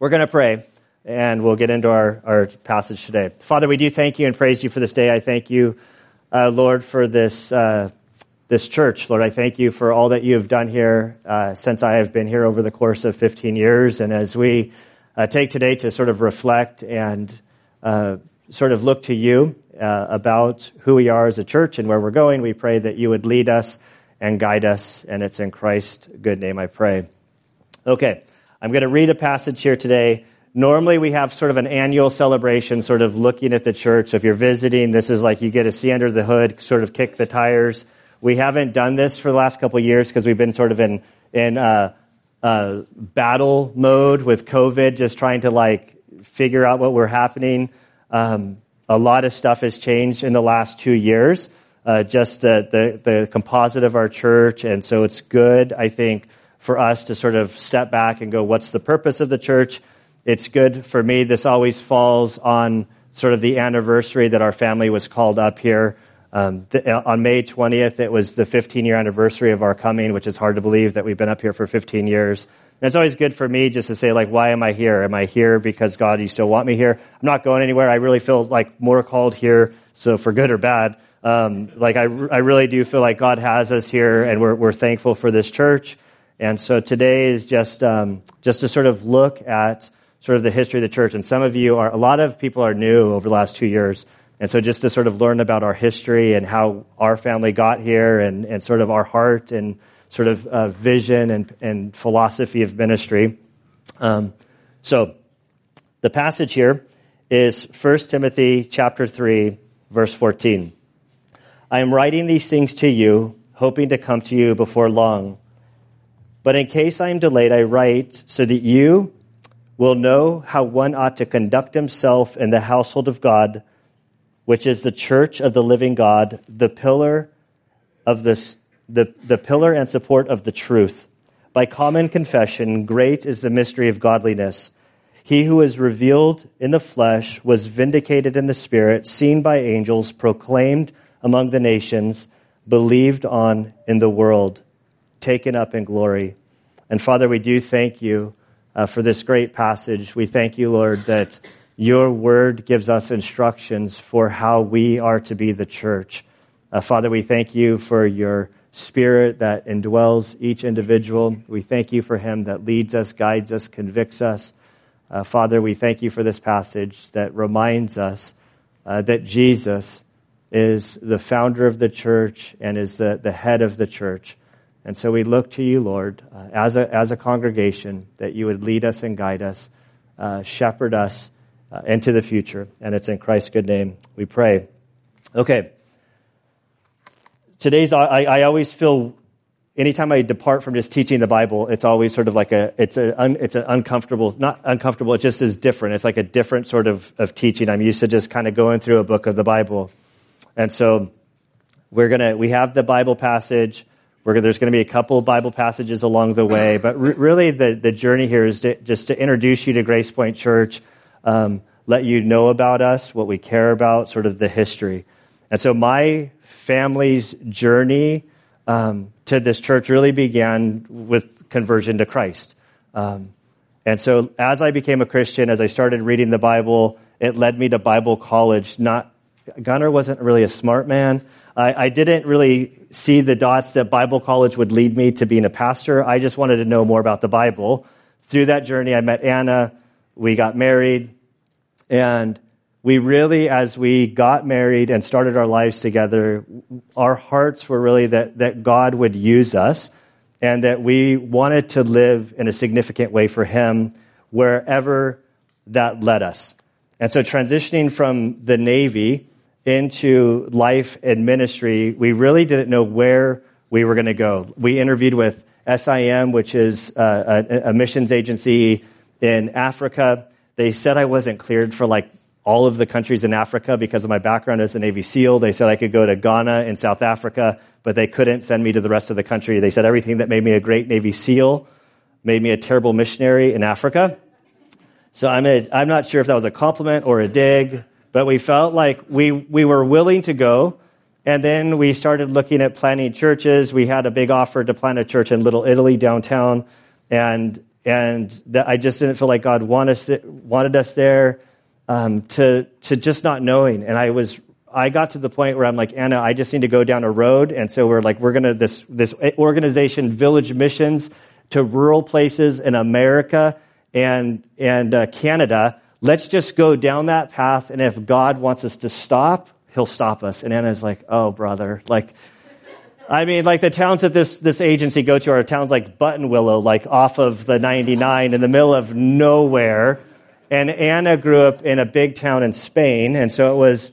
We're going to pray and we'll get into our, our passage today. Father, we do thank you and praise you for this day. I thank you, uh, Lord, for this, uh, this church. Lord, I thank you for all that you have done here uh, since I have been here over the course of 15 years. And as we uh, take today to sort of reflect and uh, sort of look to you uh, about who we are as a church and where we're going, we pray that you would lead us and guide us. And it's in Christ's good name I pray. Okay. I'm going to read a passage here today. Normally, we have sort of an annual celebration, sort of looking at the church. If you're visiting, this is like you get to see under the hood, sort of kick the tires. We haven't done this for the last couple years because we've been sort of in in uh, uh, battle mode with COVID, just trying to like figure out what we're happening. Um, a lot of stuff has changed in the last two years. Uh, just the, the the composite of our church, and so it's good. I think for us to sort of step back and go, what's the purpose of the church? It's good for me. This always falls on sort of the anniversary that our family was called up here. Um, on May 20th, it was the 15 year anniversary of our coming, which is hard to believe that we've been up here for 15 years. And it's always good for me just to say, like, why am I here? Am I here because God, you still want me here? I'm not going anywhere. I really feel like more called here. So for good or bad, um, like I, I really do feel like God has us here and we're, we're thankful for this church. And so today is just um, just to sort of look at sort of the history of the church. And some of you are a lot of people are new over the last two years. And so just to sort of learn about our history and how our family got here and, and sort of our heart and sort of uh, vision and, and philosophy of ministry. Um, so the passage here is 1 Timothy chapter 3, verse 14. I am writing these things to you, hoping to come to you before long. But in case I am delayed, I write so that you will know how one ought to conduct himself in the household of God, which is the church of the living God, the pillar of this, the, the pillar and support of the truth. By common confession, great is the mystery of godliness. He who was revealed in the flesh was vindicated in the spirit, seen by angels, proclaimed among the nations, believed on in the world taken up in glory. And Father, we do thank you uh, for this great passage. We thank you, Lord, that your word gives us instructions for how we are to be the church. Uh, Father, we thank you for your spirit that indwells each individual. We thank you for him that leads us, guides us, convicts us. Uh, Father, we thank you for this passage that reminds us uh, that Jesus is the founder of the church and is the, the head of the church. And so we look to you, Lord, uh, as, a, as a congregation, that you would lead us and guide us, uh, shepherd us uh, into the future. And it's in Christ's good name we pray. Okay. Today's, I, I always feel, anytime I depart from just teaching the Bible, it's always sort of like a, it's a, un, it's an uncomfortable, not uncomfortable, it just is different. It's like a different sort of, of teaching. I'm used to just kind of going through a book of the Bible. And so we're gonna, we have the Bible passage. We're, there's going to be a couple of Bible passages along the way, but re- really the, the journey here is to, just to introduce you to Grace Point Church, um, let you know about us, what we care about, sort of the history. And so my family's journey um, to this church really began with conversion to Christ. Um, and so as I became a Christian, as I started reading the Bible, it led me to Bible college. Not Gunner wasn't really a smart man. I, I didn't really see the dots that Bible college would lead me to being a pastor. I just wanted to know more about the Bible. Through that journey, I met Anna. We got married. And we really, as we got married and started our lives together, our hearts were really that, that God would use us and that we wanted to live in a significant way for Him wherever that led us. And so transitioning from the Navy, into life and ministry, we really didn't know where we were going to go. We interviewed with SIM, which is uh, a, a, missions agency in Africa. They said I wasn't cleared for like all of the countries in Africa because of my background as a Navy SEAL. They said I could go to Ghana and South Africa, but they couldn't send me to the rest of the country. They said everything that made me a great Navy SEAL made me a terrible missionary in Africa. So I'm, a, I'm not sure if that was a compliment or a dig, but we felt like we, we were willing to go. And then we started looking at planting churches. We had a big offer to plant a church in Little Italy downtown. And, and that I just didn't feel like God wanted us, wanted us there um, to, to just not knowing. And I was, I got to the point where I'm like, Anna, I just need to go down a road. And so we're like, we're going to, this, this organization, Village Missions, to rural places in America and, and uh, Canada. Let's just go down that path. And if God wants us to stop, he'll stop us. And Anna's like, oh, brother, like, I mean, like the towns that this, this agency go to are towns like Buttonwillow, like off of the 99 in the middle of nowhere. And Anna grew up in a big town in Spain. And so it was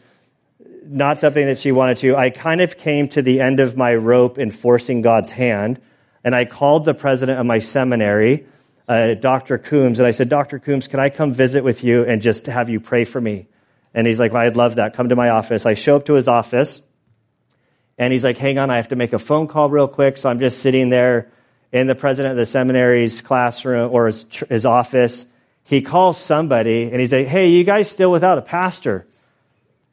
not something that she wanted to. I kind of came to the end of my rope in forcing God's hand. And I called the president of my seminary, uh, Dr. Coombs, and I said, Dr. Coombs, can I come visit with you and just have you pray for me? And he's like, well, I'd love that. Come to my office. I show up to his office and he's like, hang on, I have to make a phone call real quick. So I'm just sitting there in the president of the seminary's classroom or his, his office. He calls somebody and he's like, hey, you guys still without a pastor?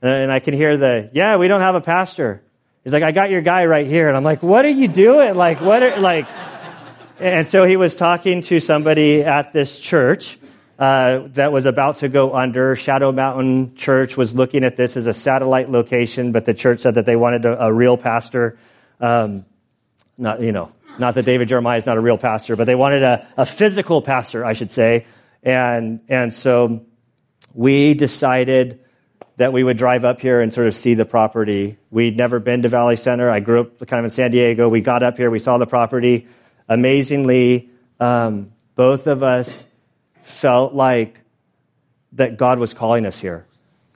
And I can hear the, yeah, we don't have a pastor. He's like, I got your guy right here. And I'm like, what are you doing? Like, what are, like, and so he was talking to somebody at this church uh, that was about to go under. Shadow Mountain Church was looking at this as a satellite location, but the church said that they wanted a, a real pastor. Um, not, you know, not that David Jeremiah is not a real pastor, but they wanted a, a physical pastor, I should say. And, and so we decided that we would drive up here and sort of see the property. We'd never been to Valley Center. I grew up kind of in San Diego. We got up here, we saw the property. Amazingly, um, both of us felt like that God was calling us here.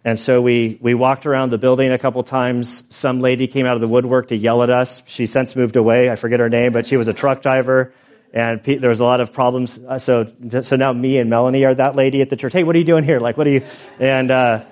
And so we, we walked around the building a couple times. Some lady came out of the woodwork to yell at us. She since moved away. I forget her name, but she was a truck driver. And there was a lot of problems. Uh, so, so now me and Melanie are that lady at the church. Hey, what are you doing here? Like, what are you? And, uh,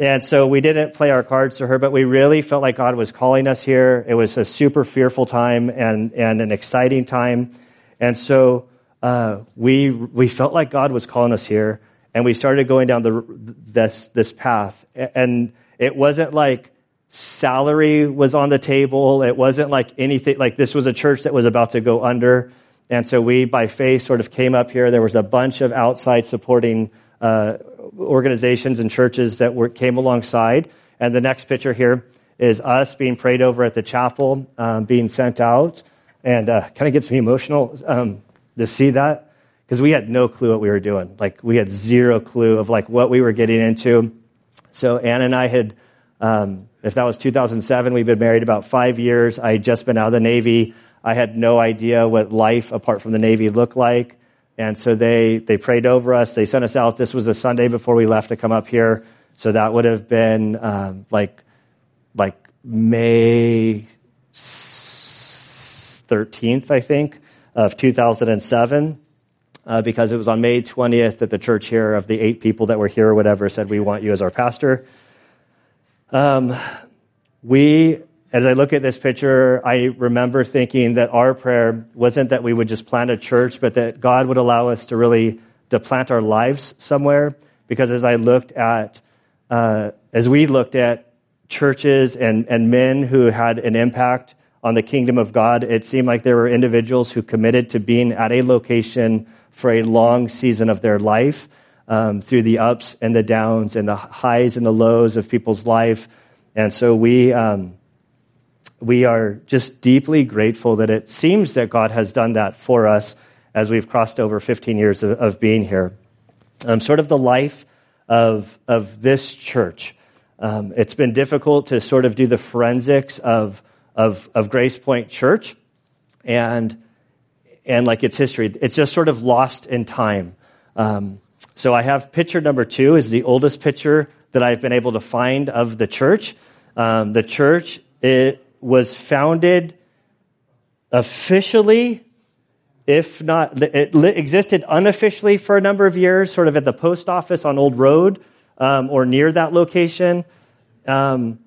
and so we didn't play our cards to her, but we really felt like God was calling us here. It was a super fearful time and, and an exciting time. And so uh, we, we felt like God was calling us here, and we started going down the, this, this path. And it wasn't like salary was on the table. It wasn't like anything, like this was a church that was about to go under. And so we, by faith, sort of came up here. There was a bunch of outside supporting uh, organizations and churches that were, came alongside. And the next picture here is us being prayed over at the chapel, um, being sent out. And uh, kind of gets me emotional. Um, to see that because we had no clue what we were doing. Like we had zero clue of like what we were getting into. So Anna and I had, um, if that was 2007, we've been married about five years. I had just been out of the Navy. I had no idea what life apart from the Navy looked like. And so they, they prayed over us. They sent us out. This was a Sunday before we left to come up here. So that would have been um, like, like May 13th, I think of 2007 uh, because it was on May 20th that the church here, of the eight people that were here or whatever, said, We want you as our pastor. Um, we, as I look at this picture, I remember thinking that our prayer wasn't that we would just plant a church, but that God would allow us to really to plant our lives somewhere. Because as I looked at, uh, as we looked at churches and, and men who had an impact on the kingdom of God, it seemed like there were individuals who committed to being at a location for a long season of their life um, through the ups and the downs and the highs and the lows of people's life. And so we, um, we are just deeply grateful that it seems that God has done that for us as we've crossed over 15 years of, of being here. Um, sort of the life of, of this church. Um, it's been difficult to sort of do the forensics of of, of Grace Point Church and, and like its history. It's just sort of lost in time. Um, so I have picture number two is the oldest picture that I've been able to find of the church. Um, the church it was founded officially, if not, it existed unofficially for a number of years, sort of at the post office on Old Road um, or near that location. Um,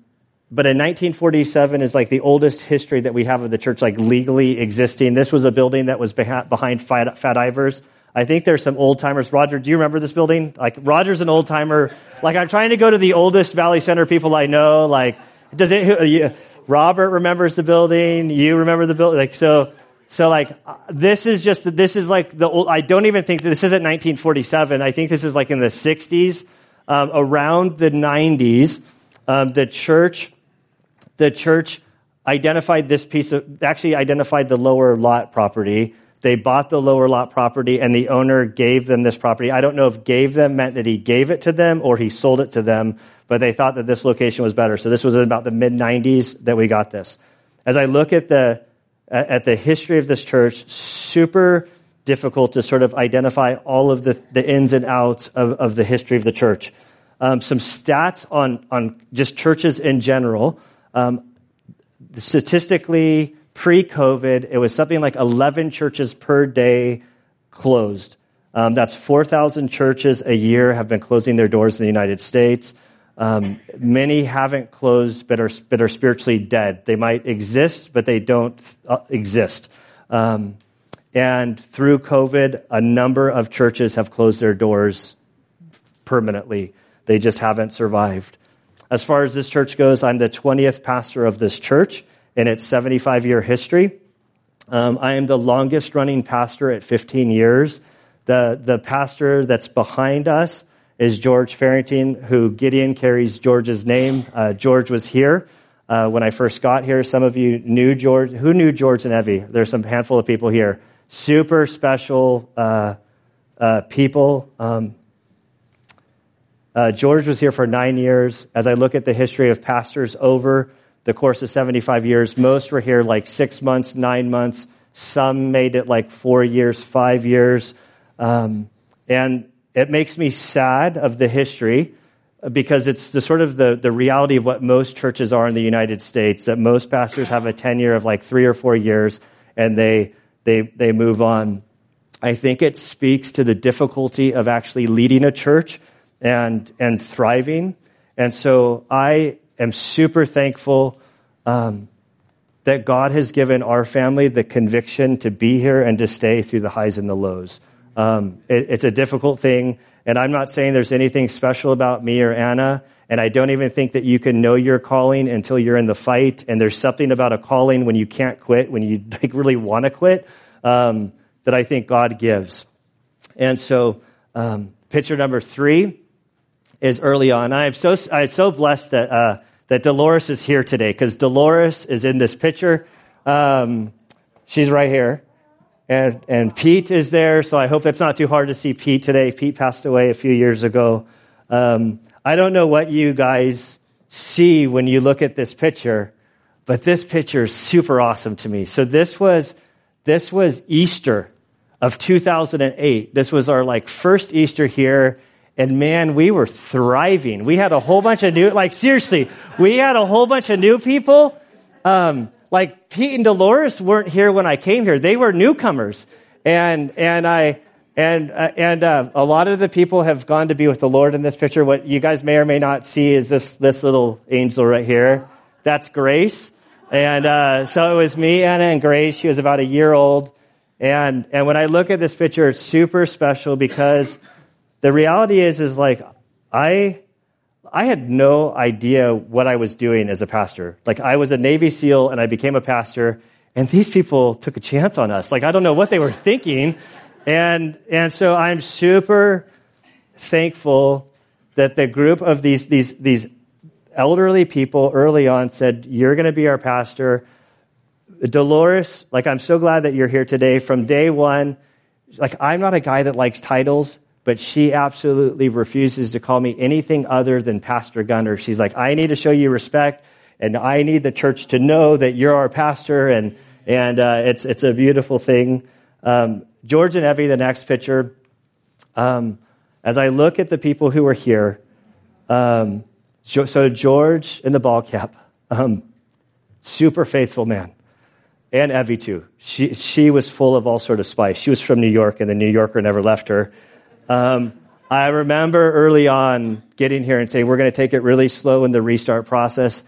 but in 1947 is like the oldest history that we have of the church, like legally existing. This was a building that was behind Fat, Fat Ivers. I think there's some old timers. Roger, do you remember this building? Like Roger's an old timer. Like I'm trying to go to the oldest Valley Center people I know. Like does it? Robert remembers the building. You remember the building. Like so, so like this is just this is like the old. I don't even think this isn't 1947. I think this is like in the 60s, um, around the 90s. Um, the church, the church identified this piece of actually identified the lower lot property. They bought the lower lot property, and the owner gave them this property. I don't know if gave them meant that he gave it to them or he sold it to them, but they thought that this location was better. So this was about the mid 90s that we got this. As I look at the at the history of this church, super difficult to sort of identify all of the, the ins and outs of, of the history of the church. Um, some stats on, on just churches in general. Um, statistically, pre COVID, it was something like 11 churches per day closed. Um, that's 4,000 churches a year have been closing their doors in the United States. Um, many haven't closed but are, but are spiritually dead. They might exist, but they don't uh, exist. Um, and through COVID, a number of churches have closed their doors permanently. They just haven't survived. As far as this church goes, I'm the 20th pastor of this church in its 75 year history. Um, I am the longest running pastor at 15 years. The, the pastor that's behind us is George Farrington, who Gideon carries George's name. Uh, George was here uh, when I first got here. Some of you knew George. Who knew George and Evie? There's some handful of people here. Super special uh, uh people. Um, uh, George was here for nine years. As I look at the history of pastors over the course of 75 years, most were here like six months, nine months. Some made it like four years, five years. Um, and it makes me sad of the history because it's the sort of the, the reality of what most churches are in the United States, that most pastors have a tenure of like three or four years and they, they, they move on. I think it speaks to the difficulty of actually leading a church and, and thriving. And so I am super thankful um, that God has given our family the conviction to be here and to stay through the highs and the lows. Um, it, it's a difficult thing, and I'm not saying there's anything special about me or Anna, and I don't even think that you can know your calling until you're in the fight. And there's something about a calling when you can't quit, when you like, really want to quit, um, that I think God gives. And so, um, picture number three is early on. I'm so I'm so blessed that uh, that Dolores is here today because Dolores is in this picture. Um, she's right here. And, and Pete is there, so I hope it's not too hard to see Pete today. Pete passed away a few years ago. Um, I don't know what you guys see when you look at this picture, but this picture is super awesome to me. So this was, this was Easter of 2008. This was our like first Easter here. And man, we were thriving. We had a whole bunch of new, like seriously, we had a whole bunch of new people. Um, like Pete and Dolores weren't here when I came here. They were newcomers. And, and I, and, uh, and uh, a lot of the people have gone to be with the Lord in this picture. What you guys may or may not see is this, this little angel right here. That's Grace. And uh, so it was me, Anna, and Grace. She was about a year old. And, and when I look at this picture, it's super special because the reality is, is like, I, I had no idea what I was doing as a pastor. Like, I was a Navy SEAL and I became a pastor, and these people took a chance on us. Like, I don't know what they were thinking. And, and so I'm super thankful that the group of these, these, these elderly people early on said, You're going to be our pastor. Dolores, like, I'm so glad that you're here today. From day one, like, I'm not a guy that likes titles, but she absolutely refuses to call me anything other than Pastor Gunner. She's like, I need to show you respect, and I need the church to know that you're our pastor, and and uh, it's it's a beautiful thing. Um, George and Evie, the next picture. Um, as I look at the people who are here, um, so George in the ball cap, um, super faithful man, and Evie too. She she was full of all sort of spice. She was from New York, and the New Yorker never left her. Um, I remember early on getting here and saying, we're going to take it really slow in the restart process.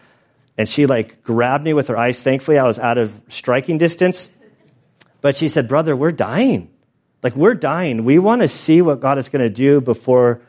And she like grabbed me with her eyes. Thankfully, I was out of striking distance. But she said, brother, we're dying. Like we're dying. We want to see what God is going to do before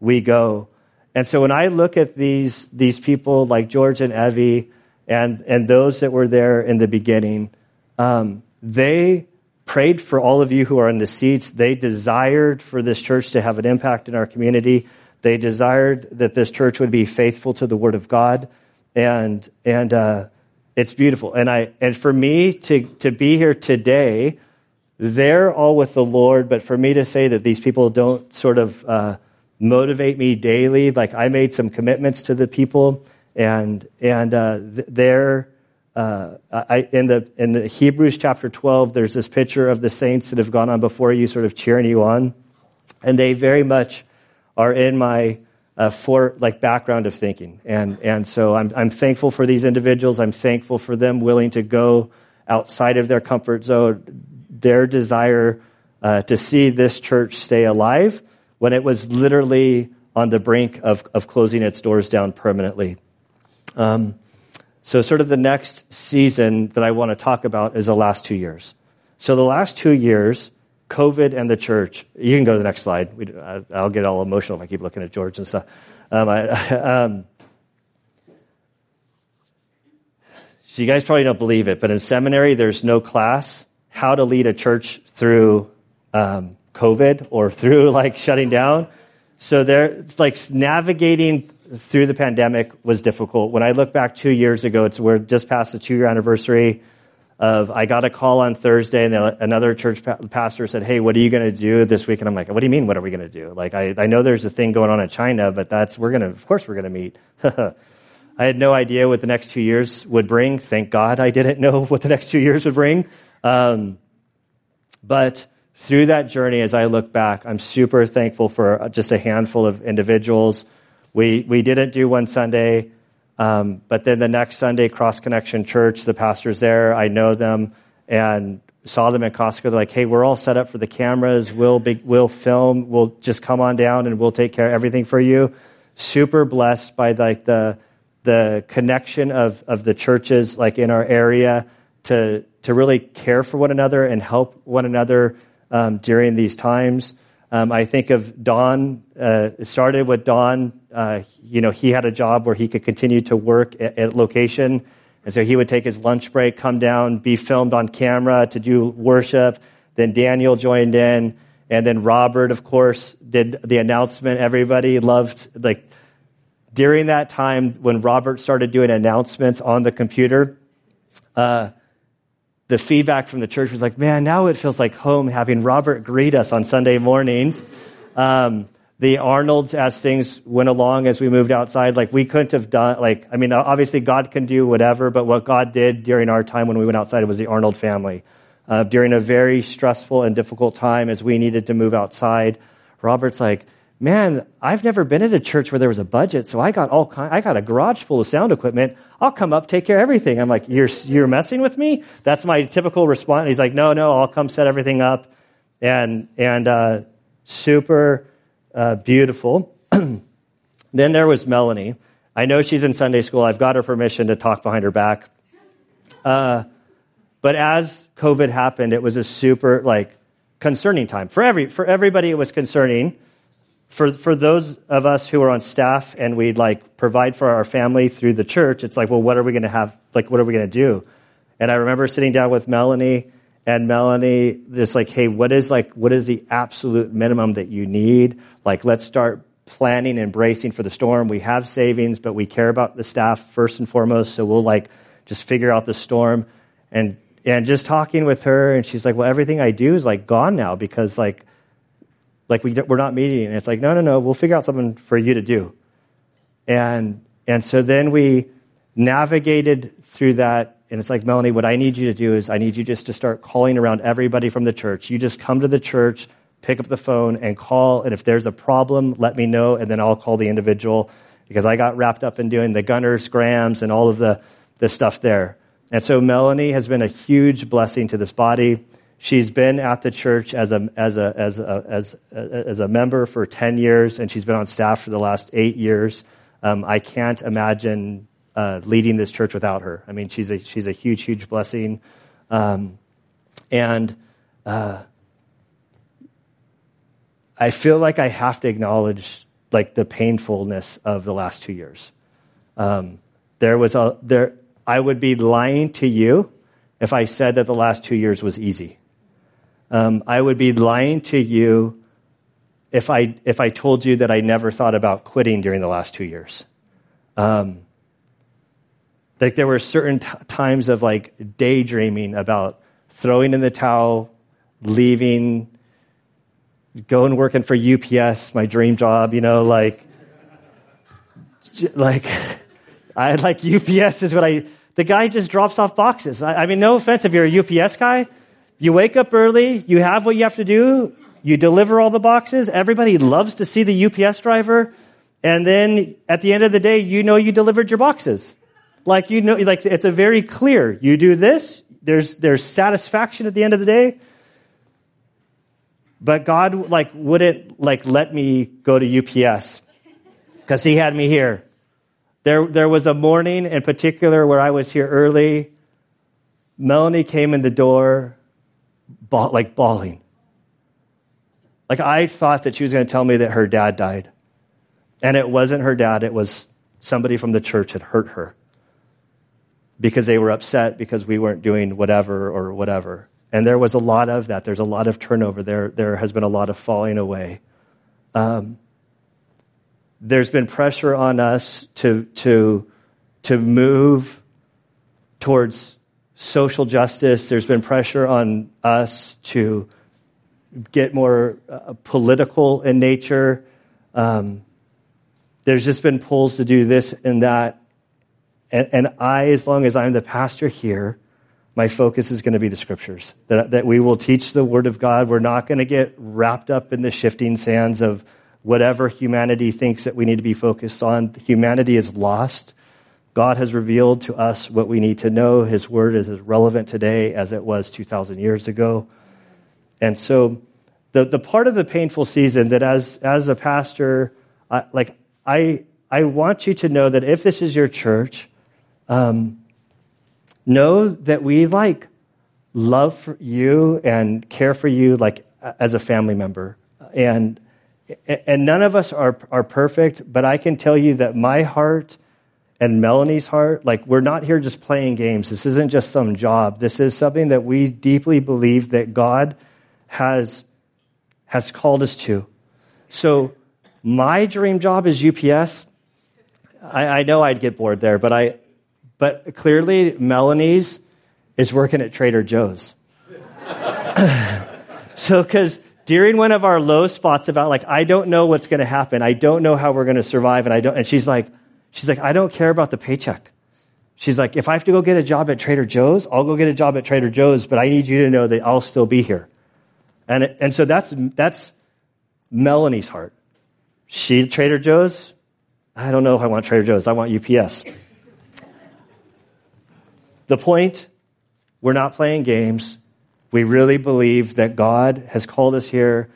we go. And so when I look at these, these people like George and Evie and, and those that were there in the beginning, um, they prayed for all of you who are in the seats. They desired for this church to have an impact in our community. They desired that this church would be faithful to the Word of God, and and uh, it's beautiful. And I and for me to to be here today, they're all with the Lord. But for me to say that these people don't sort of uh, motivate me daily, like I made some commitments to the people, and and uh, they're. Uh, I, in the in the Hebrews chapter 12, there's this picture of the saints that have gone on before you, sort of cheering you on, and they very much are in my uh, for like background of thinking, and and so I'm I'm thankful for these individuals. I'm thankful for them willing to go outside of their comfort zone, their desire uh, to see this church stay alive when it was literally on the brink of of closing its doors down permanently. Um, so, sort of the next season that I want to talk about is the last two years. So, the last two years, COVID and the church. You can go to the next slide. We, I'll get all emotional if I keep looking at George and stuff. Um, I, um, so, you guys probably don't believe it, but in seminary, there's no class how to lead a church through um, COVID or through like shutting down. So, there, it's like navigating through the pandemic was difficult. When I look back two years ago, it's we're just past the two year anniversary of I got a call on Thursday and another church pastor said, Hey, what are you going to do this week? And I'm like, what do you mean? What are we going to do? Like, I, I know there's a thing going on in China, but that's, we're going to, of course we're going to meet. I had no idea what the next two years would bring. Thank God I didn't know what the next two years would bring. Um, but through that journey, as I look back, I'm super thankful for just a handful of individuals we, we didn't do one Sunday, um, but then the next Sunday, Cross Connection Church, the pastor's there. I know them and saw them in Costco. They're like, hey, we're all set up for the cameras. We'll, be, we'll film. We'll just come on down and we'll take care of everything for you. Super blessed by like the, the connection of, of the churches like in our area to, to really care for one another and help one another um, during these times. Um, I think of Don. Uh, started with Don. Uh, you know, he had a job where he could continue to work at, at, location, and so he would take his lunch break, come down, be filmed on camera to do worship. Then Daniel joined in, and then Robert, of course, did the announcement. Everybody loved like during that time when Robert started doing announcements on the computer. Uh, the feedback from the church was like, man, now it feels like home having Robert greet us on Sunday mornings. Um, the Arnolds, as things went along, as we moved outside, like we couldn't have done, like, I mean, obviously God can do whatever, but what God did during our time when we went outside was the Arnold family. Uh, during a very stressful and difficult time as we needed to move outside, Robert's like, man, I've never been at a church where there was a budget, so I got all kind, I got a garage full of sound equipment. I'll come up, take care of everything. I'm like, you're you're messing with me? That's my typical response. He's like, no, no, I'll come set everything up, and and uh, super uh, beautiful. then there was Melanie. I know she's in Sunday school. I've got her permission to talk behind her back. Uh, but as COVID happened, it was a super like concerning time for every for everybody. It was concerning for, for those of us who are on staff and we like provide for our family through the church, it's like, well, what are we going to have? Like, what are we going to do? And I remember sitting down with Melanie and Melanie just like, hey, what is like, what is the absolute minimum that you need? Like, let's start planning and bracing for the storm. We have savings, but we care about the staff first and foremost. So we'll like just figure out the storm and, and just talking with her. And she's like, well, everything I do is like gone now because like, like we, we're not meeting. And it's like, no, no, no, we'll figure out something for you to do. And, and so then we navigated through that. And it's like, Melanie, what I need you to do is I need you just to start calling around everybody from the church. You just come to the church, pick up the phone and call. And if there's a problem, let me know. And then I'll call the individual because I got wrapped up in doing the gunners, grams, and all of the, the stuff there. And so Melanie has been a huge blessing to this body. She's been at the church as a, as a, as a, as as a member for 10 years, and she's been on staff for the last eight years. Um, I can't imagine uh, leading this church without her. I mean, she's a, she's a huge, huge blessing. Um, and uh, I feel like I have to acknowledge like the painfulness of the last two years. Um, there was a there. I would be lying to you if I said that the last two years was easy. Um, I would be lying to you if I, if I told you that I never thought about quitting during the last two years. Um, like there were certain t- times of like daydreaming about throwing in the towel, leaving, going working for UPS, my dream job, you know, like, like, I like UPS is what I, the guy just drops off boxes. I, I mean, no offense if you're a UPS guy. You wake up early, you have what you have to do, you deliver all the boxes. Everybody loves to see the UPS driver. And then at the end of the day, you know you delivered your boxes. Like you know, like it's a very clear. You do this, there's, there's satisfaction at the end of the day. But God like wouldn't like let me go to UPS because he had me here. There, there was a morning in particular where I was here early. Melanie came in the door, like bawling. Like I thought that she was going to tell me that her dad died. And it wasn't her dad, it was somebody from the church had hurt her because they were upset because we weren't doing whatever or whatever. And there was a lot of that. There's a lot of turnover. There, there has been a lot of falling away. Um, there's been pressure on us to, to, to move towards social justice. There's been pressure on us to get more uh, political in nature. Um, there's just been pulls to do this and that. And, and, I, as long as I'm the pastor here, my focus is going to be the scriptures. That, that we will teach the word of God. We're not going to get wrapped up in the shifting sands of whatever humanity thinks that we need to be focused on. Humanity is lost. God has revealed to us what we need to know. His word is as relevant today as it was 2,000 years ago. And so, the, the part of the painful season that as, as a pastor, I, like, I, I want you to know that if this is your church, um, know that we like love you and care for you like as a family member. And and none of us are, are perfect, but I can tell you that my heart and Melanie's heart, like we're not here just playing games. This isn't just some job. This is something that we deeply believe that God has, has called us to. So my dream job is UPS. I, I know I'd get bored there, but I, but clearly Melanie's is working at Trader Joe's. so, because during one of our low spots about like i don't know what's going to happen i don't know how we're going to survive and i don't and she's like she's like i don't care about the paycheck. She's like if i have to go get a job at trader joe's i'll go get a job at trader joe's but i need you to know that i'll still be here. And and so that's that's melanie's heart. She trader joe's i don't know if i want trader joe's. I want ups the point we're not playing games. We really believe that God has called us here,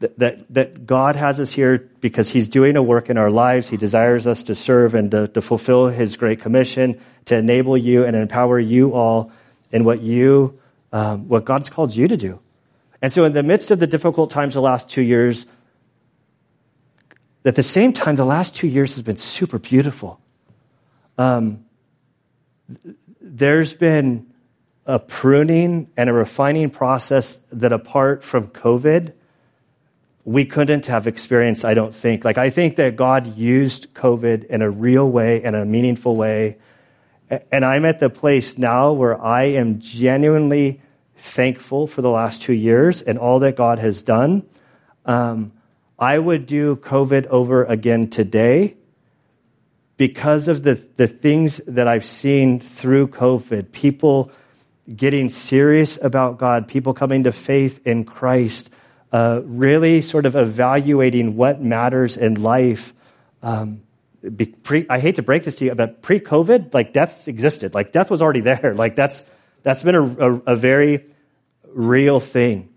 that, that, God has us here because He's doing a work in our lives. He desires us to serve and to, to fulfill His great commission, to enable you and empower you all in what you, um, what God's called you to do. And so, in the midst of the difficult times the last two years, at the same time, the last two years has been super beautiful. Um, there's been a pruning and a refining process that apart from COVID, we couldn't have experienced, I don't think. Like, I think that God used COVID in a real way, in a meaningful way. And I'm at the place now where I am genuinely thankful for the last two years and all that God has done. Um, I would do COVID over again today because of the, the things that I've seen through COVID. People getting serious about God, people coming to faith in Christ, uh, really sort of evaluating what matters in life. Um, pre, I hate to break this to you, but pre-COVID, like death existed. Like death was already there. Like that's that's been a, a, a very real thing.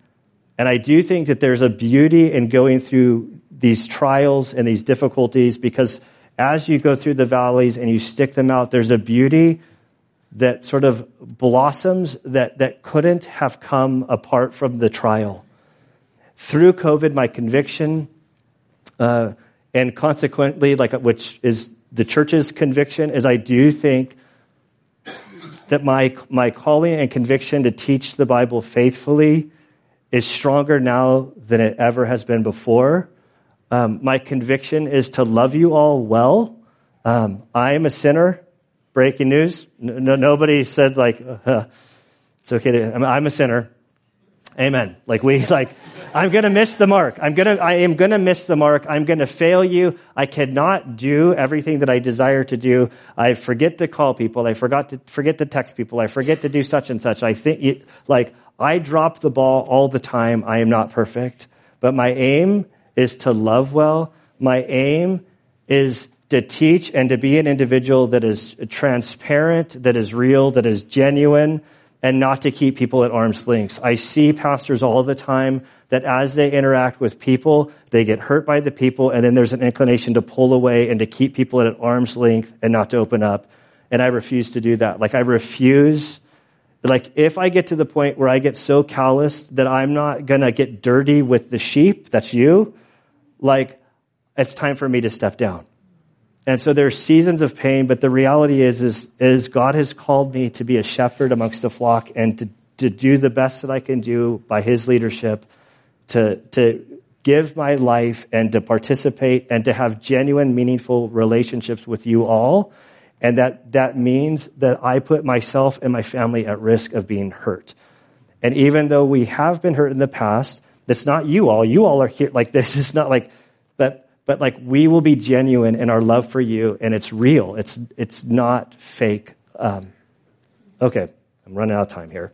And I do think that there's a beauty in going through these trials and these difficulties because as you go through the valleys and you stick them out, there's a beauty that sort of blossoms that, that couldn't have come apart from the trial. Through COVID, my conviction, uh, and consequently, like which is the church's conviction, is I do think that my, my calling and conviction to teach the Bible faithfully is stronger now than it ever has been before. Um, my conviction is to love you all well. Um, I am a sinner. Breaking news. No, nobody said like, uh, it's okay to, I'm a sinner. Amen. Like we, like, I'm gonna miss the mark. I'm gonna, I am gonna miss the mark. I'm gonna fail you. I cannot do everything that I desire to do. I forget to call people. I forgot to, forget to text people. I forget to do such and such. I think, like, I drop the ball all the time. I am not perfect. But my aim is to love well. My aim is to teach and to be an individual that is transparent, that is real, that is genuine, and not to keep people at arm's length. I see pastors all the time that as they interact with people, they get hurt by the people, and then there's an inclination to pull away and to keep people at arm's length and not to open up. And I refuse to do that. Like, I refuse. Like, if I get to the point where I get so calloused that I'm not gonna get dirty with the sheep, that's you, like, it's time for me to step down. And so there are seasons of pain, but the reality is, is, is God has called me to be a shepherd amongst the flock and to, to do the best that I can do by his leadership, to, to give my life and to participate and to have genuine, meaningful relationships with you all. And that, that means that I put myself and my family at risk of being hurt. And even though we have been hurt in the past, that's not you all. You all are here. Like, this is not like, but like we will be genuine in our love for you and it's real. It's it's not fake. Um, okay i'm running out of time here.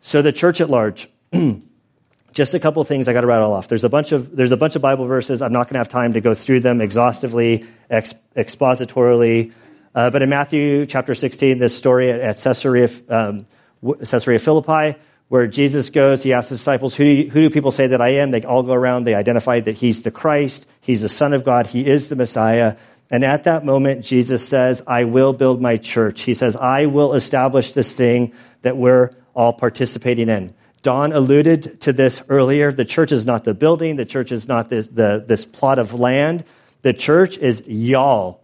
So the church at large just a couple things i got to rattle off. There's a bunch of there's a bunch of bible verses. I'm not going to have time to go through them exhaustively ex- expositorily uh, but in matthew chapter 16 this story at, at caesarea um, caesarea philippi where Jesus goes, he asks the disciples, who do, you, who do people say that I am? They all go around, they identify that he's the Christ, he's the Son of God, he is the Messiah. And at that moment, Jesus says, I will build my church. He says, I will establish this thing that we're all participating in. Don alluded to this earlier. The church is not the building. The church is not this, the, this plot of land. The church is y'all.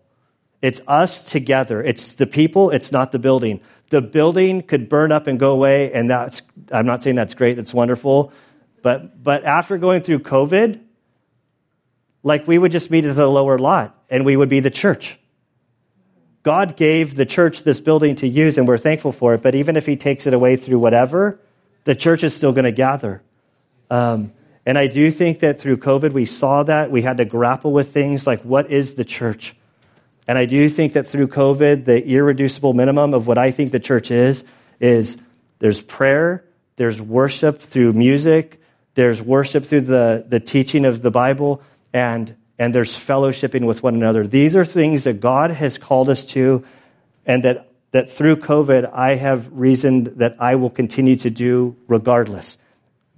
It's us together. It's the people. It's not the building the building could burn up and go away, and that's, I'm not saying that's great, that's wonderful, but, but after going through COVID, like we would just meet at the lower lot and we would be the church. God gave the church this building to use, and we're thankful for it, but even if He takes it away through whatever, the church is still going to gather. Um, and I do think that through COVID, we saw that. We had to grapple with things like what is the church? And I do think that through COVID, the irreducible minimum of what I think the church is, is there's prayer, there's worship through music, there's worship through the, the teaching of the Bible, and, and there's fellowshipping with one another. These are things that God has called us to, and that, that through COVID, I have reasoned that I will continue to do regardless.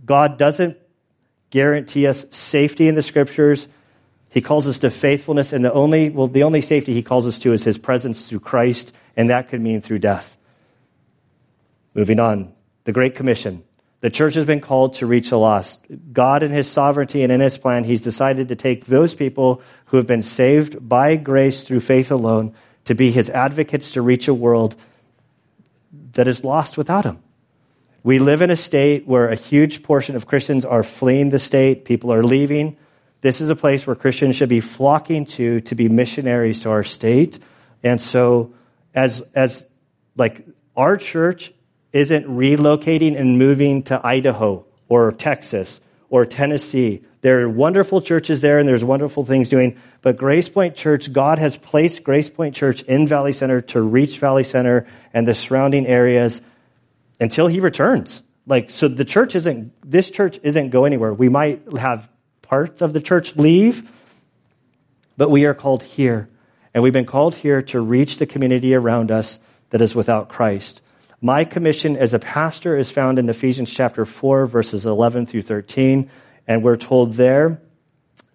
God doesn't guarantee us safety in the scriptures he calls us to faithfulness, and the only, well, the only safety he calls us to is his presence through Christ, and that could mean through death. Moving on, the Great Commission. The church has been called to reach the lost. God, in his sovereignty and in his plan, he's decided to take those people who have been saved by grace through faith alone to be his advocates to reach a world that is lost without him. We live in a state where a huge portion of Christians are fleeing the state, people are leaving. This is a place where Christians should be flocking to to be missionaries to our state. And so as as like our church isn't relocating and moving to Idaho or Texas or Tennessee. There are wonderful churches there and there's wonderful things doing, but Grace Point Church, God has placed Grace Point Church in Valley Center to reach Valley Center and the surrounding areas until he returns. Like, so the church isn't, this church isn't go anywhere. We might have parts of the church leave, but we are called here. And we've been called here to reach the community around us that is without Christ. My commission as a pastor is found in Ephesians chapter 4, verses 11 through 13. And we're told there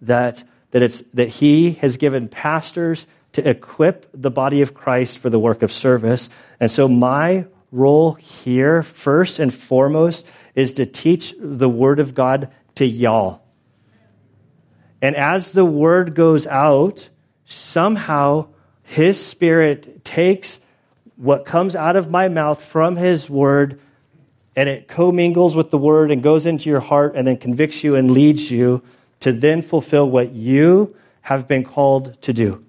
that, that, it's, that he has given pastors to equip the body of Christ for the work of service. And so my role here, first and foremost, is to teach the word of God to y'all. And as the word goes out, somehow his spirit takes what comes out of my mouth from his word, and it commingles with the word and goes into your heart and then convicts you and leads you to then fulfill what you have been called to do.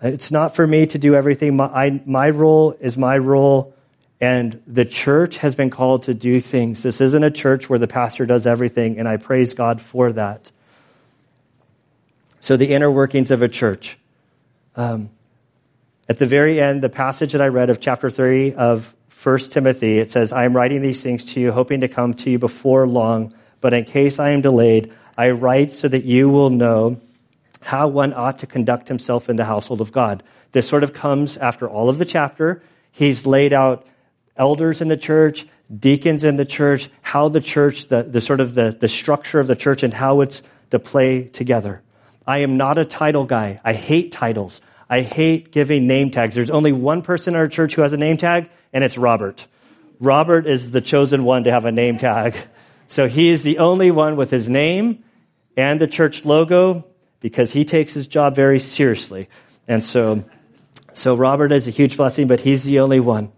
It's not for me to do everything. My, I, my role is my role, and the church has been called to do things. This isn't a church where the pastor does everything, and I praise God for that. So, the inner workings of a church. Um, at the very end, the passage that I read of chapter 3 of 1 Timothy, it says, I am writing these things to you, hoping to come to you before long, but in case I am delayed, I write so that you will know how one ought to conduct himself in the household of God. This sort of comes after all of the chapter. He's laid out elders in the church, deacons in the church, how the church, the, the sort of the, the structure of the church and how it's to play together. I am not a title guy. I hate titles. I hate giving name tags. There's only one person in our church who has a name tag, and it's Robert. Robert is the chosen one to have a name tag. So he is the only one with his name and the church logo because he takes his job very seriously. And so, so Robert is a huge blessing, but he's the only one.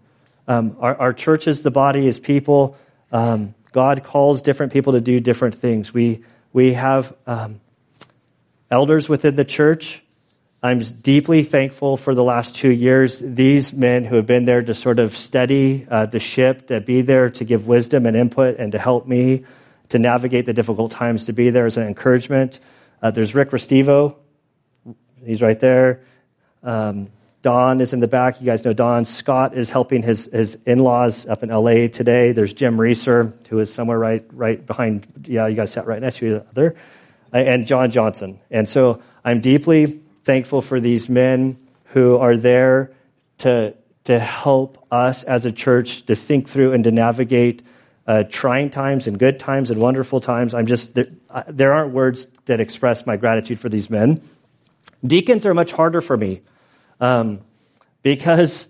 Um, our, our church is the body, is people. Um, God calls different people to do different things. We, we have um, elders within the church. I'm deeply thankful for the last two years. These men who have been there to sort of steady uh, the ship, to be there to give wisdom and input, and to help me to navigate the difficult times, to be there as an encouragement. Uh, there's Rick Restivo. He's right there. Um, Don is in the back. You guys know Don. Scott is helping his, his in laws up in LA today. There's Jim Reeser, who is somewhere right, right behind. Yeah, you guys sat right next to each other. And John Johnson. And so I'm deeply thankful for these men who are there to, to help us as a church to think through and to navigate uh, trying times and good times and wonderful times. I'm just, there, there aren't words that express my gratitude for these men. Deacons are much harder for me um, because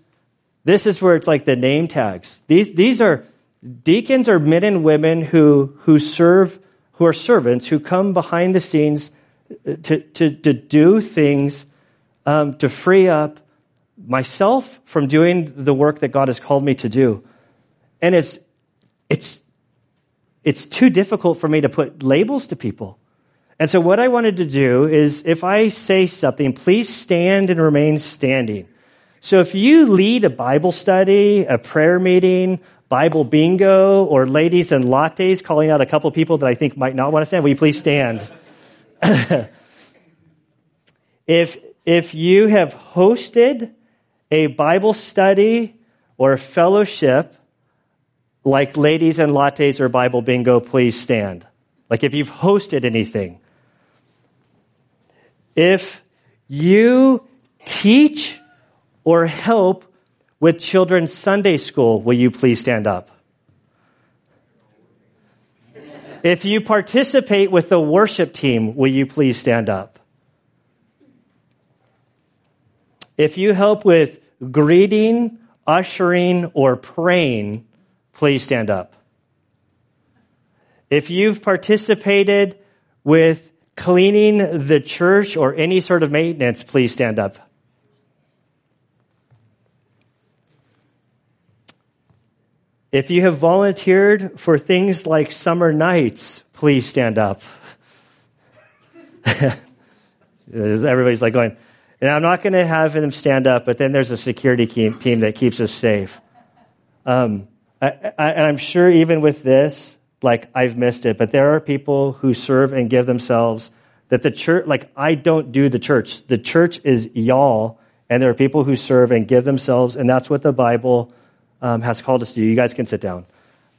this is where it's like the name tags. These, these are, deacons are men and women who, who serve, who are servants, who come behind the scenes to, to, to do things um, to free up myself from doing the work that God has called me to do. And it's, it's, it's too difficult for me to put labels to people. And so, what I wanted to do is if I say something, please stand and remain standing. So, if you lead a Bible study, a prayer meeting, Bible bingo, or ladies and lattes, calling out a couple people that I think might not want to stand, will you please stand? if, if you have hosted a Bible study or a fellowship, like ladies and lattes or Bible bingo, please stand. Like if you've hosted anything. If you teach or help with children's Sunday school, will you please stand up? If you participate with the worship team, will you please stand up? If you help with greeting, ushering, or praying, please stand up. If you've participated with cleaning the church or any sort of maintenance, please stand up. If you have volunteered for things like summer nights, please stand up. Everybody's like going, and I'm not going to have them stand up, but then there's a security team that keeps us safe. Um, I, I, and I'm sure even with this, like I've missed it, but there are people who serve and give themselves that the church, like I don't do the church. The church is y'all, and there are people who serve and give themselves, and that's what the Bible um, has called us to do. You guys can sit down.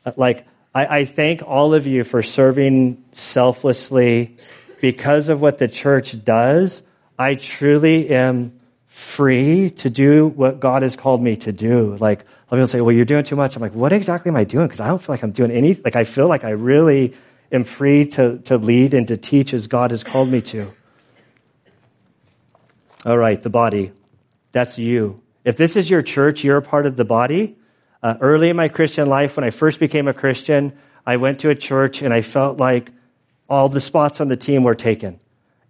Uh, like, I, I thank all of you for serving selflessly because of what the church does. I truly am free to do what God has called me to do. Like, a lot of people say, well, you're doing too much. I'm like, what exactly am I doing? Because I don't feel like I'm doing anything. Like, I feel like I really am free to, to lead and to teach as God has called me to. All right, the body. That's you. If this is your church, you're a part of the body. Uh, early in my Christian life, when I first became a Christian, I went to a church and I felt like all the spots on the team were taken.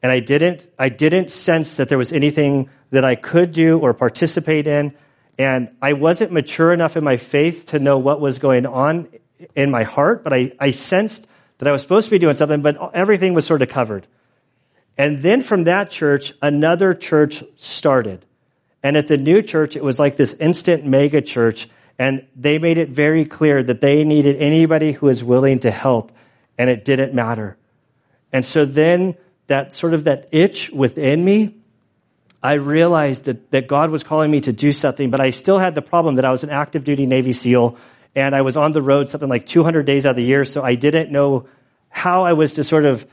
And I didn't, I didn't sense that there was anything that I could do or participate in. And I wasn't mature enough in my faith to know what was going on in my heart, but I, I sensed that I was supposed to be doing something, but everything was sort of covered. And then from that church, another church started. And at the new church, it was like this instant mega church. And they made it very clear that they needed anybody who was willing to help. And it didn't matter. And so then that sort of that itch within me, I realized that, that God was calling me to do something, but I still had the problem that I was an active duty Navy SEAL and I was on the road something like 200 days out of the year, so I didn't know how I was to sort of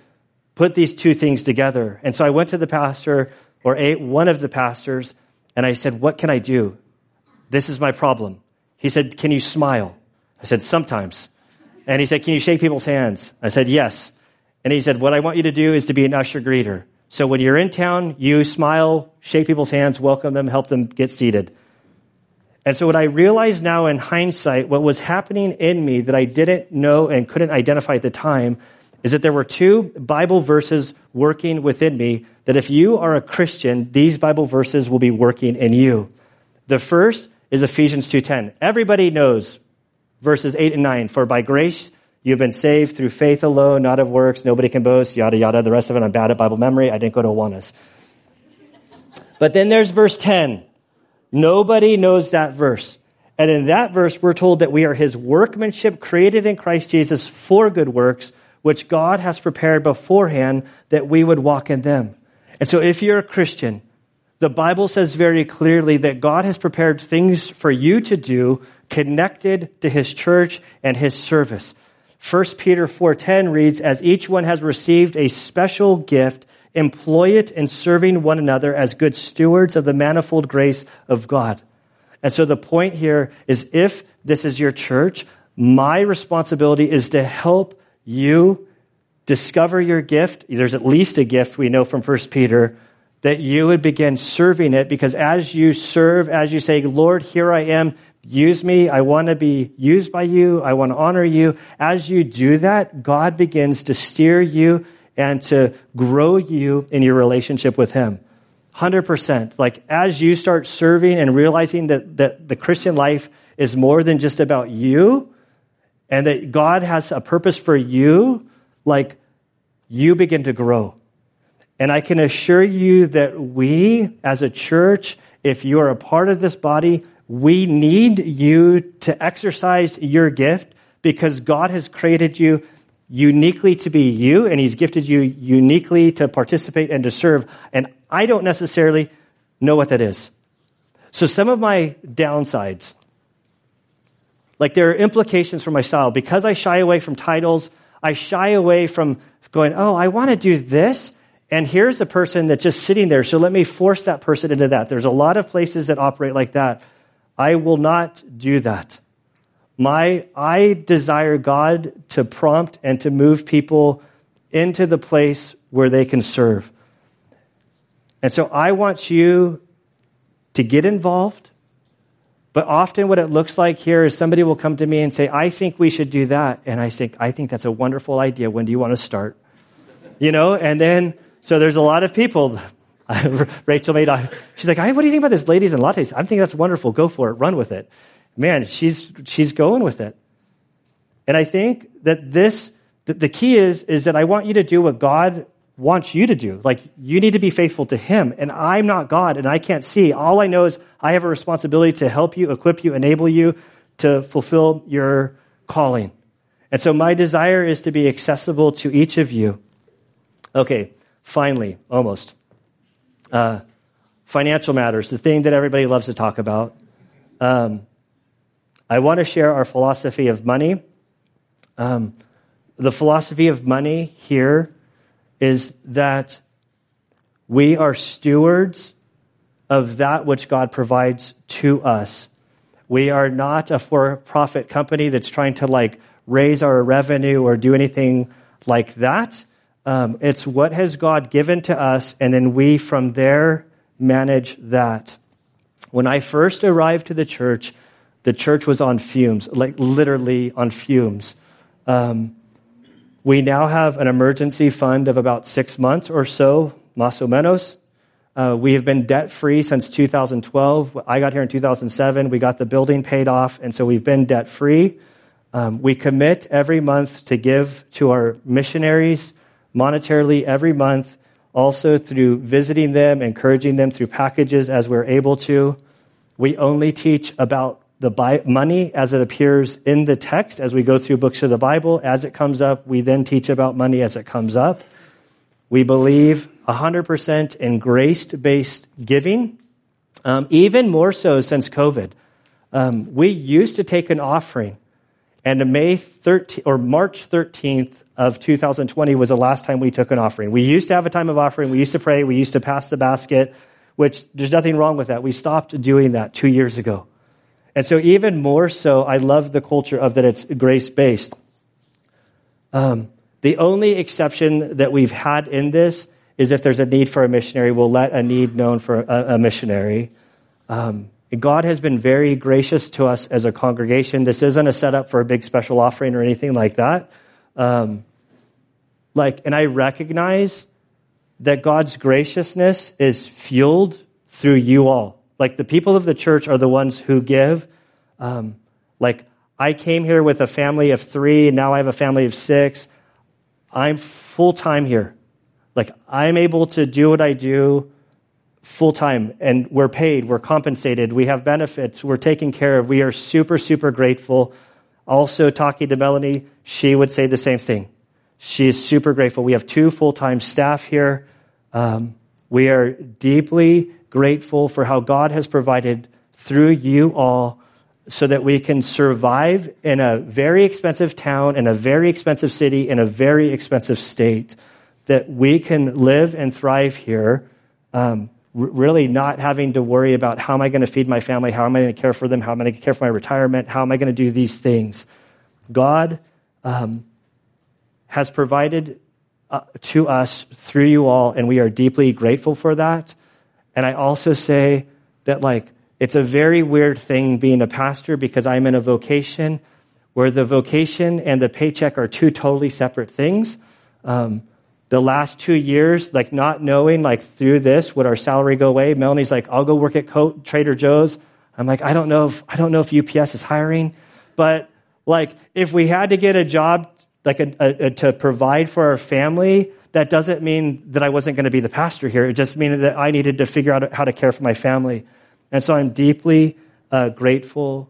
put these two things together. And so I went to the pastor, or a, one of the pastors, and I said, What can I do? This is my problem. He said, Can you smile? I said, Sometimes. And he said, Can you shake people's hands? I said, Yes. And he said, What I want you to do is to be an usher greeter. So when you're in town, you smile, shake people's hands, welcome them, help them get seated. And so what I realize now in hindsight, what was happening in me that I didn't know and couldn't identify at the time is that there were two Bible verses working within me that if you are a Christian, these Bible verses will be working in you. The first is Ephesians 2:10. Everybody knows verses 8 and 9, for by grace you've been saved through faith alone, not of works, nobody can boast, yada yada. The rest of it I'm bad at Bible memory. I didn't go to Awanas. But then there's verse 10. Nobody knows that verse. And in that verse, we're told that we are his workmanship created in Christ Jesus for good works, which God has prepared beforehand that we would walk in them. And so if you're a Christian, the Bible says very clearly that God has prepared things for you to do connected to his church and his service. 1 Peter 4:10 reads as each one has received a special gift employ it in serving one another as good stewards of the manifold grace of God. And so the point here is if this is your church, my responsibility is to help you discover your gift. There's at least a gift we know from 1 Peter that you would begin serving it because as you serve, as you say, Lord, here I am, use me. I want to be used by you. I want to honor you. As you do that, God begins to steer you and to grow you in your relationship with Him. 100%. Like as you start serving and realizing that, that the Christian life is more than just about you and that God has a purpose for you, like you begin to grow. And I can assure you that we as a church, if you are a part of this body, we need you to exercise your gift because God has created you uniquely to be you, and He's gifted you uniquely to participate and to serve. And I don't necessarily know what that is. So, some of my downsides, like there are implications for my style. Because I shy away from titles, I shy away from going, oh, I want to do this. And here's a person that's just sitting there. So let me force that person into that. There's a lot of places that operate like that. I will not do that. My, I desire God to prompt and to move people into the place where they can serve. And so I want you to get involved. But often what it looks like here is somebody will come to me and say, I think we should do that. And I think, I think that's a wonderful idea. When do you want to start? You know, and then, so there's a lot of people. Rachel made, she's like, what do you think about this ladies and lattes? I think that's wonderful. Go for it. Run with it man, she's, she's going with it. And I think that this, the, the key is, is that I want you to do what God wants you to do. Like, you need to be faithful to Him. And I'm not God and I can't see. All I know is I have a responsibility to help you, equip you, enable you to fulfill your calling. And so my desire is to be accessible to each of you. Okay, finally, almost. Uh, financial matters, the thing that everybody loves to talk about. Um, I want to share our philosophy of money. Um, the philosophy of money here is that we are stewards of that which God provides to us. We are not a for profit company that's trying to like raise our revenue or do anything like that. Um, it's what has God given to us, and then we from there manage that. When I first arrived to the church, the church was on fumes, like literally on fumes. Um, we now have an emergency fund of about six months or so, más o menos. Uh, we have been debt free since 2012. I got here in 2007. We got the building paid off, and so we've been debt free. Um, we commit every month to give to our missionaries monetarily every month, also through visiting them, encouraging them through packages as we're able to. We only teach about the money as it appears in the text as we go through books of the Bible. As it comes up, we then teach about money as it comes up. We believe 100% in grace based giving, um, even more so since COVID. Um, we used to take an offering, and May 13th or March 13th of 2020 was the last time we took an offering. We used to have a time of offering. We used to pray. We used to pass the basket, which there's nothing wrong with that. We stopped doing that two years ago. And so, even more so, I love the culture of that it's grace based. Um, the only exception that we've had in this is if there's a need for a missionary, we'll let a need known for a, a missionary. Um, God has been very gracious to us as a congregation. This isn't a setup for a big special offering or anything like that. Um, like, and I recognize that God's graciousness is fueled through you all. Like the people of the church are the ones who give. Um, like I came here with a family of three, and now I have a family of six. I'm full time here. Like, I'm able to do what I do full time, and we're paid, we're compensated, we have benefits, we're taken care of. We are super, super grateful. Also, talking to Melanie, she would say the same thing. She is super grateful. We have two full time staff here. Um, we are deeply grateful for how God has provided through you all so that we can survive in a very expensive town, in a very expensive city, in a very expensive state that we can live and thrive here, um, really not having to worry about how am I going to feed my family, how am I going to care for them, how am I going to care for my retirement, how am I going to do these things. God um, has provided uh, to us through you all, and we are deeply grateful for that. And I also say that, like, it's a very weird thing being a pastor because I'm in a vocation where the vocation and the paycheck are two totally separate things. Um, the last two years, like not knowing, like through this, would our salary go away? Melanie's like, I'll go work at Co- Trader Joe's. I'm like, I don't know if I don't know if UPS is hiring, but like if we had to get a job like a, a, a, to provide for our family, that doesn't mean that I wasn't going to be the pastor here. It just means that I needed to figure out how to care for my family, and so I'm deeply uh, grateful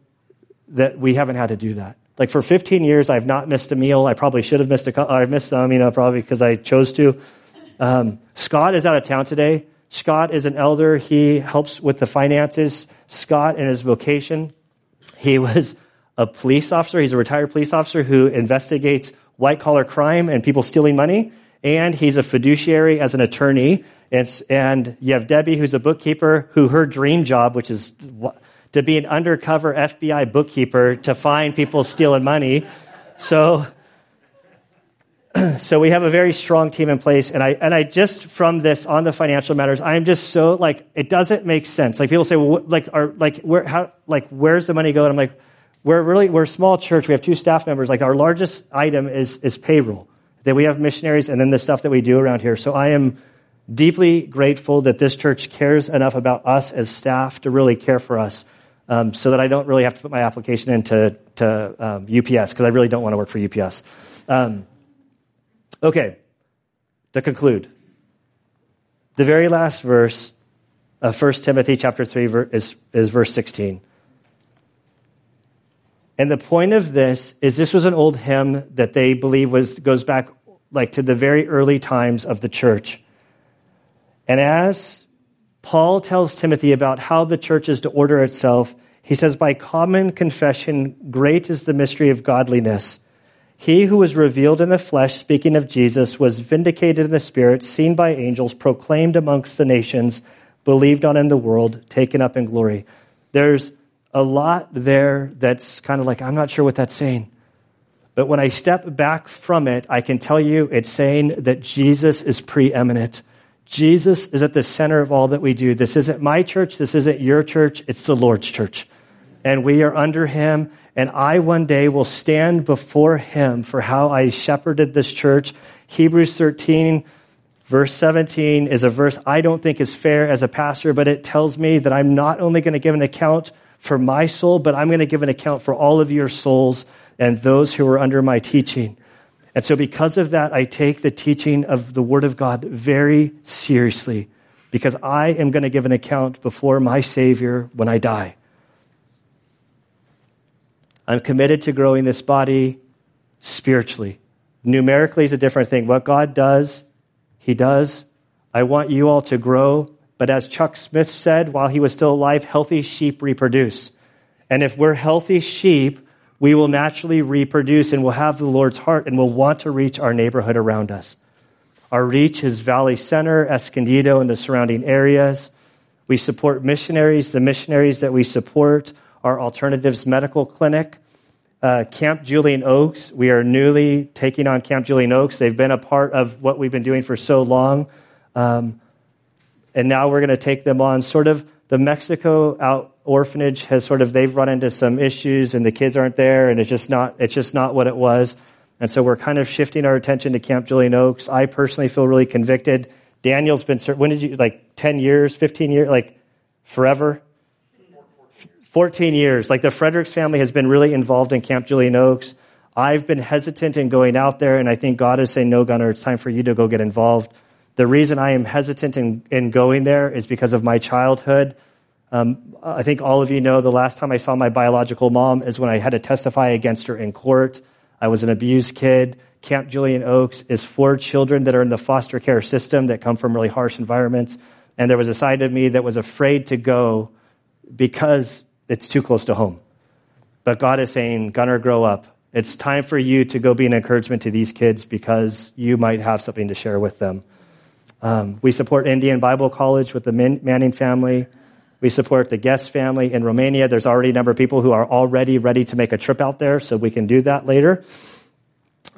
that we haven't had to do that. Like for 15 years, I've not missed a meal. I probably should have missed a. I've missed some, you know, probably because I chose to. Um, Scott is out of town today. Scott is an elder. He helps with the finances. Scott, in his vocation, he was a police officer. He's a retired police officer who investigates white collar crime and people stealing money. And he's a fiduciary as an attorney. And, and you have Debbie, who's a bookkeeper, who her dream job, which is to be an undercover FBI bookkeeper to find people stealing money. So, so we have a very strong team in place. And I, and I just, from this on the financial matters, I'm just so like, it doesn't make sense. Like people say, well, like, are, like, where, how, like, where's the money going? I'm like, we're really, we're a small church. We have two staff members. Like our largest item is, is payroll. Then we have missionaries and then the stuff that we do around here. So I am deeply grateful that this church cares enough about us as staff to really care for us um, so that I don't really have to put my application into to, um, UPS because I really don't want to work for UPS. Um, okay, to conclude, the very last verse of 1 Timothy chapter 3 is, is verse 16. And the point of this is this was an old hymn that they believe was goes back like to the very early times of the church. And as Paul tells Timothy about how the church is to order itself. He says, By common confession, great is the mystery of godliness. He who was revealed in the flesh, speaking of Jesus, was vindicated in the spirit, seen by angels, proclaimed amongst the nations, believed on in the world, taken up in glory. There's a lot there that's kind of like, I'm not sure what that's saying. But when I step back from it, I can tell you it's saying that Jesus is preeminent Jesus is at the center of all that we do. This isn't my church. This isn't your church. It's the Lord's church. And we are under him. And I one day will stand before him for how I shepherded this church. Hebrews 13, Verse 17 is a verse I don't think is fair as a pastor, but it tells me that I'm not only going to give an account for my soul, but I'm going to give an account for all of your souls and those who are under my teaching. And so, because of that, I take the teaching of the Word of God very seriously because I am going to give an account before my Savior when I die. I'm committed to growing this body spiritually. Numerically is a different thing. What God does, He does. I want you all to grow. But as Chuck Smith said while he was still alive, healthy sheep reproduce. And if we're healthy sheep, we will naturally reproduce and we'll have the Lord's heart and we'll want to reach our neighborhood around us. Our reach is Valley Center, Escondido, and the surrounding areas. We support missionaries. The missionaries that we support are Alternatives Medical Clinic, uh, Camp Julian Oaks. We are newly taking on Camp Julian Oaks. They've been a part of what we've been doing for so long. Um, and now we're going to take them on. Sort of the Mexico out orphanage has sort of, they've run into some issues and the kids aren't there and it's just not, it's just not what it was. And so we're kind of shifting our attention to Camp Julian Oaks. I personally feel really convicted. Daniel's been, when did you, like 10 years, 15 years, like forever? 14 years. Like the Fredericks family has been really involved in Camp Julian Oaks. I've been hesitant in going out there, and I think God is saying, No, Gunner, it's time for you to go get involved. The reason I am hesitant in, in going there is because of my childhood. Um, I think all of you know the last time I saw my biological mom is when I had to testify against her in court. I was an abused kid. Camp Julian Oaks is for children that are in the foster care system that come from really harsh environments. And there was a side of me that was afraid to go because it's too close to home. But God is saying, Gunner, grow up. It's time for you to go be an encouragement to these kids because you might have something to share with them. Um, we support Indian Bible College with the Manning family. We support the Guest family in Romania. There's already a number of people who are already ready to make a trip out there, so we can do that later.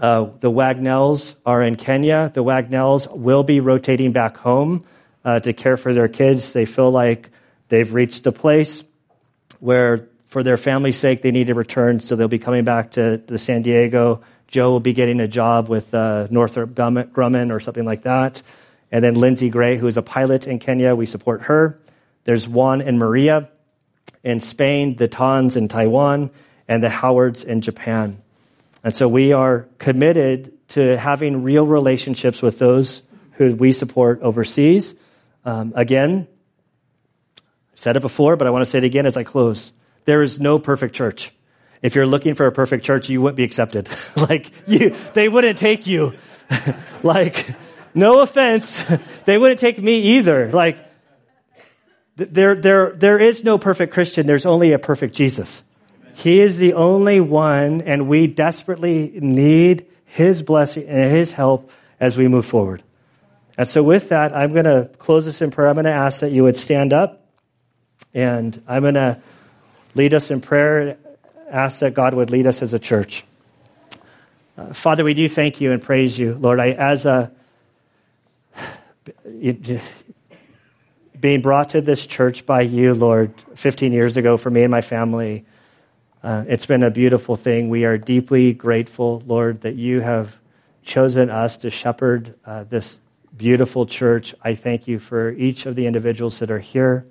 Uh, the Wagnells are in Kenya. The Wagnells will be rotating back home uh, to care for their kids. They feel like they've reached a place where for their family's sake they need to return, so they'll be coming back to, to San Diego. Joe will be getting a job with uh, Northrop Grumman or something like that. And then Lindsay Gray, who is a pilot in Kenya, we support her. There's Juan and Maria in Spain, the Tans in Taiwan, and the Howards in Japan. And so we are committed to having real relationships with those who we support overseas. Um, again, said it before, but I want to say it again as I close. There is no perfect church. If you're looking for a perfect church, you wouldn't be accepted. like you, they wouldn't take you. like, no offense, they wouldn't take me either. Like, there, there, there is no perfect Christian. There's only a perfect Jesus. He is the only one, and we desperately need His blessing and His help as we move forward. And so, with that, I'm going to close this in prayer. I'm going to ask that you would stand up. And I'm going to lead us in prayer, ask that God would lead us as a church. Uh, Father, we do thank you and praise you, Lord. I, as a being brought to this church by you, Lord, 15 years ago for me and my family, uh, it's been a beautiful thing. We are deeply grateful, Lord, that you have chosen us to shepherd uh, this beautiful church. I thank you for each of the individuals that are here.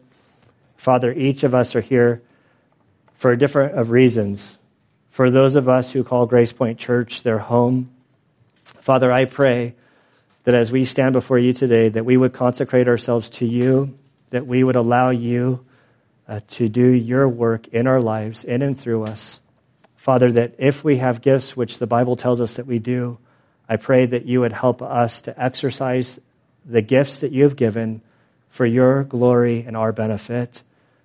Father, each of us are here for a different of reasons. For those of us who call Grace Point Church their home, Father, I pray that as we stand before you today, that we would consecrate ourselves to you, that we would allow you uh, to do your work in our lives, in and through us. Father, that if we have gifts, which the Bible tells us that we do, I pray that you would help us to exercise the gifts that you have given for your glory and our benefit.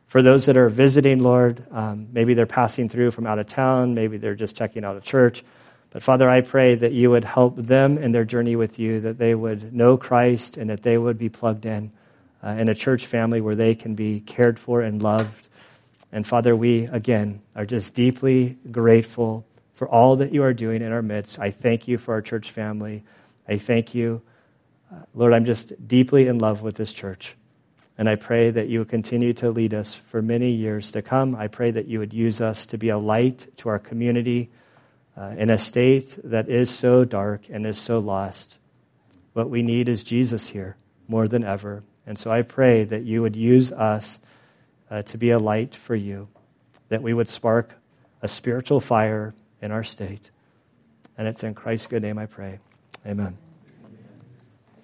For those that are visiting, Lord, um, maybe they're passing through from out of town, maybe they're just checking out a church. But Father, I pray that you would help them in their journey with you, that they would know Christ and that they would be plugged in uh, in a church family where they can be cared for and loved. And Father, we again are just deeply grateful for all that you are doing in our midst. I thank you for our church family. I thank you. Uh, Lord, I'm just deeply in love with this church. And I pray that you would continue to lead us for many years to come. I pray that you would use us to be a light to our community uh, in a state that is so dark and is so lost. What we need is Jesus here more than ever. And so I pray that you would use us uh, to be a light for you, that we would spark a spiritual fire in our state. And it's in Christ's good name I pray. Amen.